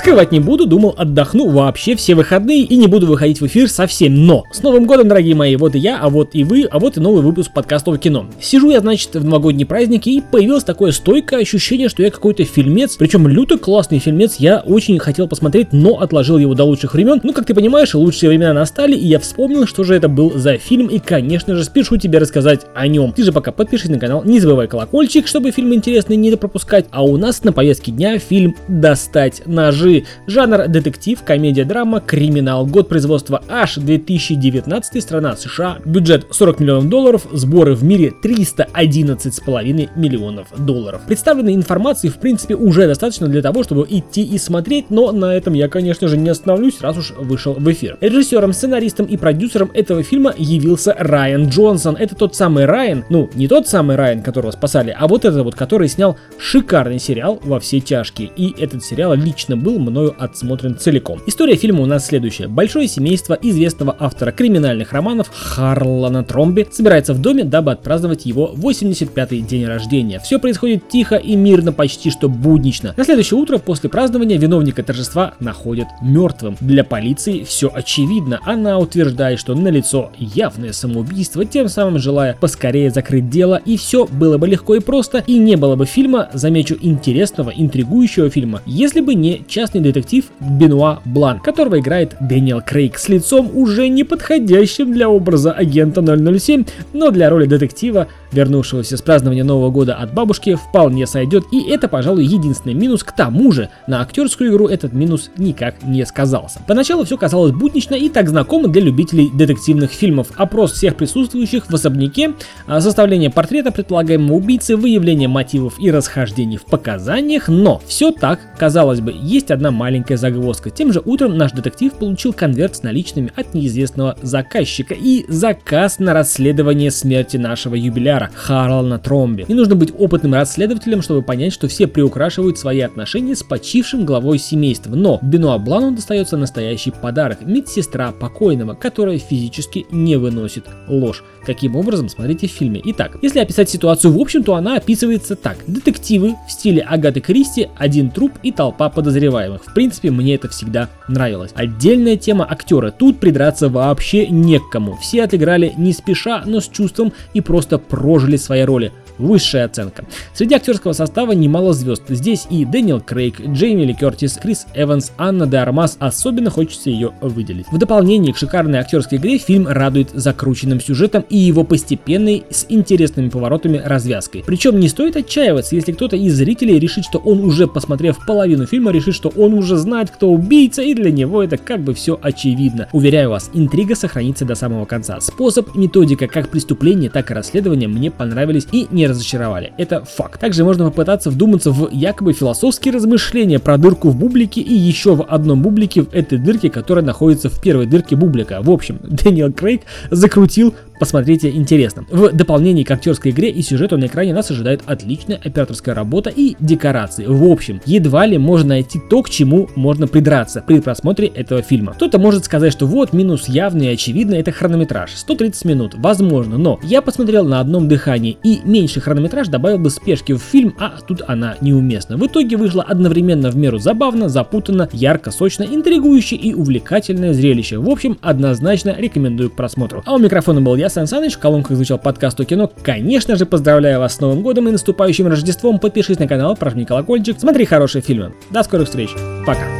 Скрывать не буду, думал отдохну вообще все выходные и не буду выходить в эфир совсем. Но с Новым годом, дорогие мои, вот и я, а вот и вы, а вот и новый выпуск подкаста кино. Сижу я, значит, в новогодние праздники и появилось такое стойкое ощущение, что я какой-то фильмец, причем люто классный фильмец, я очень хотел посмотреть, но отложил его до лучших времен. Ну, как ты понимаешь, лучшие времена настали, и я вспомнил, что же это был за фильм, и, конечно же, спешу тебе рассказать о нем. Ты же пока подпишись на канал, не забывай колокольчик, чтобы фильм интересный не пропускать, а у нас на повестке дня фильм «Достать ножи». Жанр детектив, комедия-драма, криминал. Год производства аж 2019, страна США. Бюджет 40 миллионов долларов, сборы в мире 311,5 миллионов долларов. Представленной информации, в принципе, уже достаточно для того, чтобы идти и смотреть, но на этом я, конечно же, не остановлюсь, раз уж вышел в эфир. Режиссером, сценаристом и продюсером этого фильма явился Райан Джонсон. Это тот самый Райан, ну, не тот самый Райан, которого спасали, а вот этот вот, который снял шикарный сериал «Во все тяжкие». И этот сериал лично был мною отсмотрен целиком. История фильма у нас следующая. Большое семейство известного автора криминальных романов Харлана Тромби собирается в доме, дабы отпраздновать его 85-й день рождения. Все происходит тихо и мирно, почти что буднично. На следующее утро после празднования виновника торжества находят мертвым. Для полиции все очевидно. Она утверждает, что налицо явное самоубийство, тем самым желая поскорее закрыть дело, и все было бы легко и просто, и не было бы фильма, замечу, интересного, интригующего фильма, если бы не частный детектив Бенуа Блан, которого играет Дэниел Крейг с лицом уже не подходящим для образа агента 007, но для роли детектива, вернувшегося с празднования Нового года от бабушки, вполне сойдет, и это, пожалуй, единственный минус. К тому же, на актерскую игру этот минус никак не сказался. Поначалу все казалось буднично и так знакомо для любителей детективных фильмов. Опрос всех присутствующих в особняке, а, составление портрета предполагаемого убийцы, выявление мотивов и расхождений в показаниях, но все так, казалось бы, есть одна маленькая загвоздка. Тем же утром наш детектив получил конверт с наличными от неизвестного заказчика и заказ на расследование смерти нашего юбиляра Харлана Тромби. Не нужно быть опытным расследователем, чтобы понять, что все приукрашивают свои отношения с почившим главой семейства. Но Бенуа Блану достается настоящий подарок – медсестра покойного, которая физически не выносит ложь. Каким образом, смотрите в фильме. Итак, если описать ситуацию в общем, то она описывается так. Детективы в стиле Агаты Кристи, один труп и толпа подозреваемых. В принципе, мне это всегда нравилось. Отдельная тема актера. Тут придраться вообще не к кому. Все отыграли не спеша, но с чувством и просто прожили свои роли высшая оценка. Среди актерского состава немало звезд. Здесь и Дэниел Крейг, Джейми Ли Кертис, Крис Эванс, Анна де Армас. Особенно хочется ее выделить. В дополнение к шикарной актерской игре фильм радует закрученным сюжетом и его постепенной с интересными поворотами развязкой. Причем не стоит отчаиваться, если кто-то из зрителей решит, что он уже посмотрев половину фильма, решит, что он уже знает, кто убийца, и для него это как бы все очевидно. Уверяю вас, интрига сохранится до самого конца. Способ, методика как преступления, так и расследования мне понравились и не разочаровали. Это факт. Также можно попытаться вдуматься в якобы философские размышления про дырку в бублике и еще в одном бублике в этой дырке, которая находится в первой дырке бублика. В общем, Дэниел Крейг закрутил Посмотрите, интересно. В дополнении к актерской игре и сюжету на экране нас ожидает отличная операторская работа и декорации. В общем, едва ли можно найти то, к чему можно придраться при просмотре этого фильма. Кто-то может сказать, что вот минус явный и очевидный это хронометраж. 130 минут, возможно, но я посмотрел на одном дыхании и меньший хронометраж добавил бы спешки в фильм, а тут она неуместна. В итоге вышло одновременно в меру забавно, запутанно, ярко, сочно, интригующе и увлекательное зрелище. В общем, однозначно рекомендую к просмотру. А у микрофона был я, Сан Саныч, в колонках звучал подкаст о кино. Конечно же, поздравляю вас с Новым годом и наступающим Рождеством. Подпишись на канал, прожми колокольчик, смотри хорошие фильмы. До скорых встреч. Пока.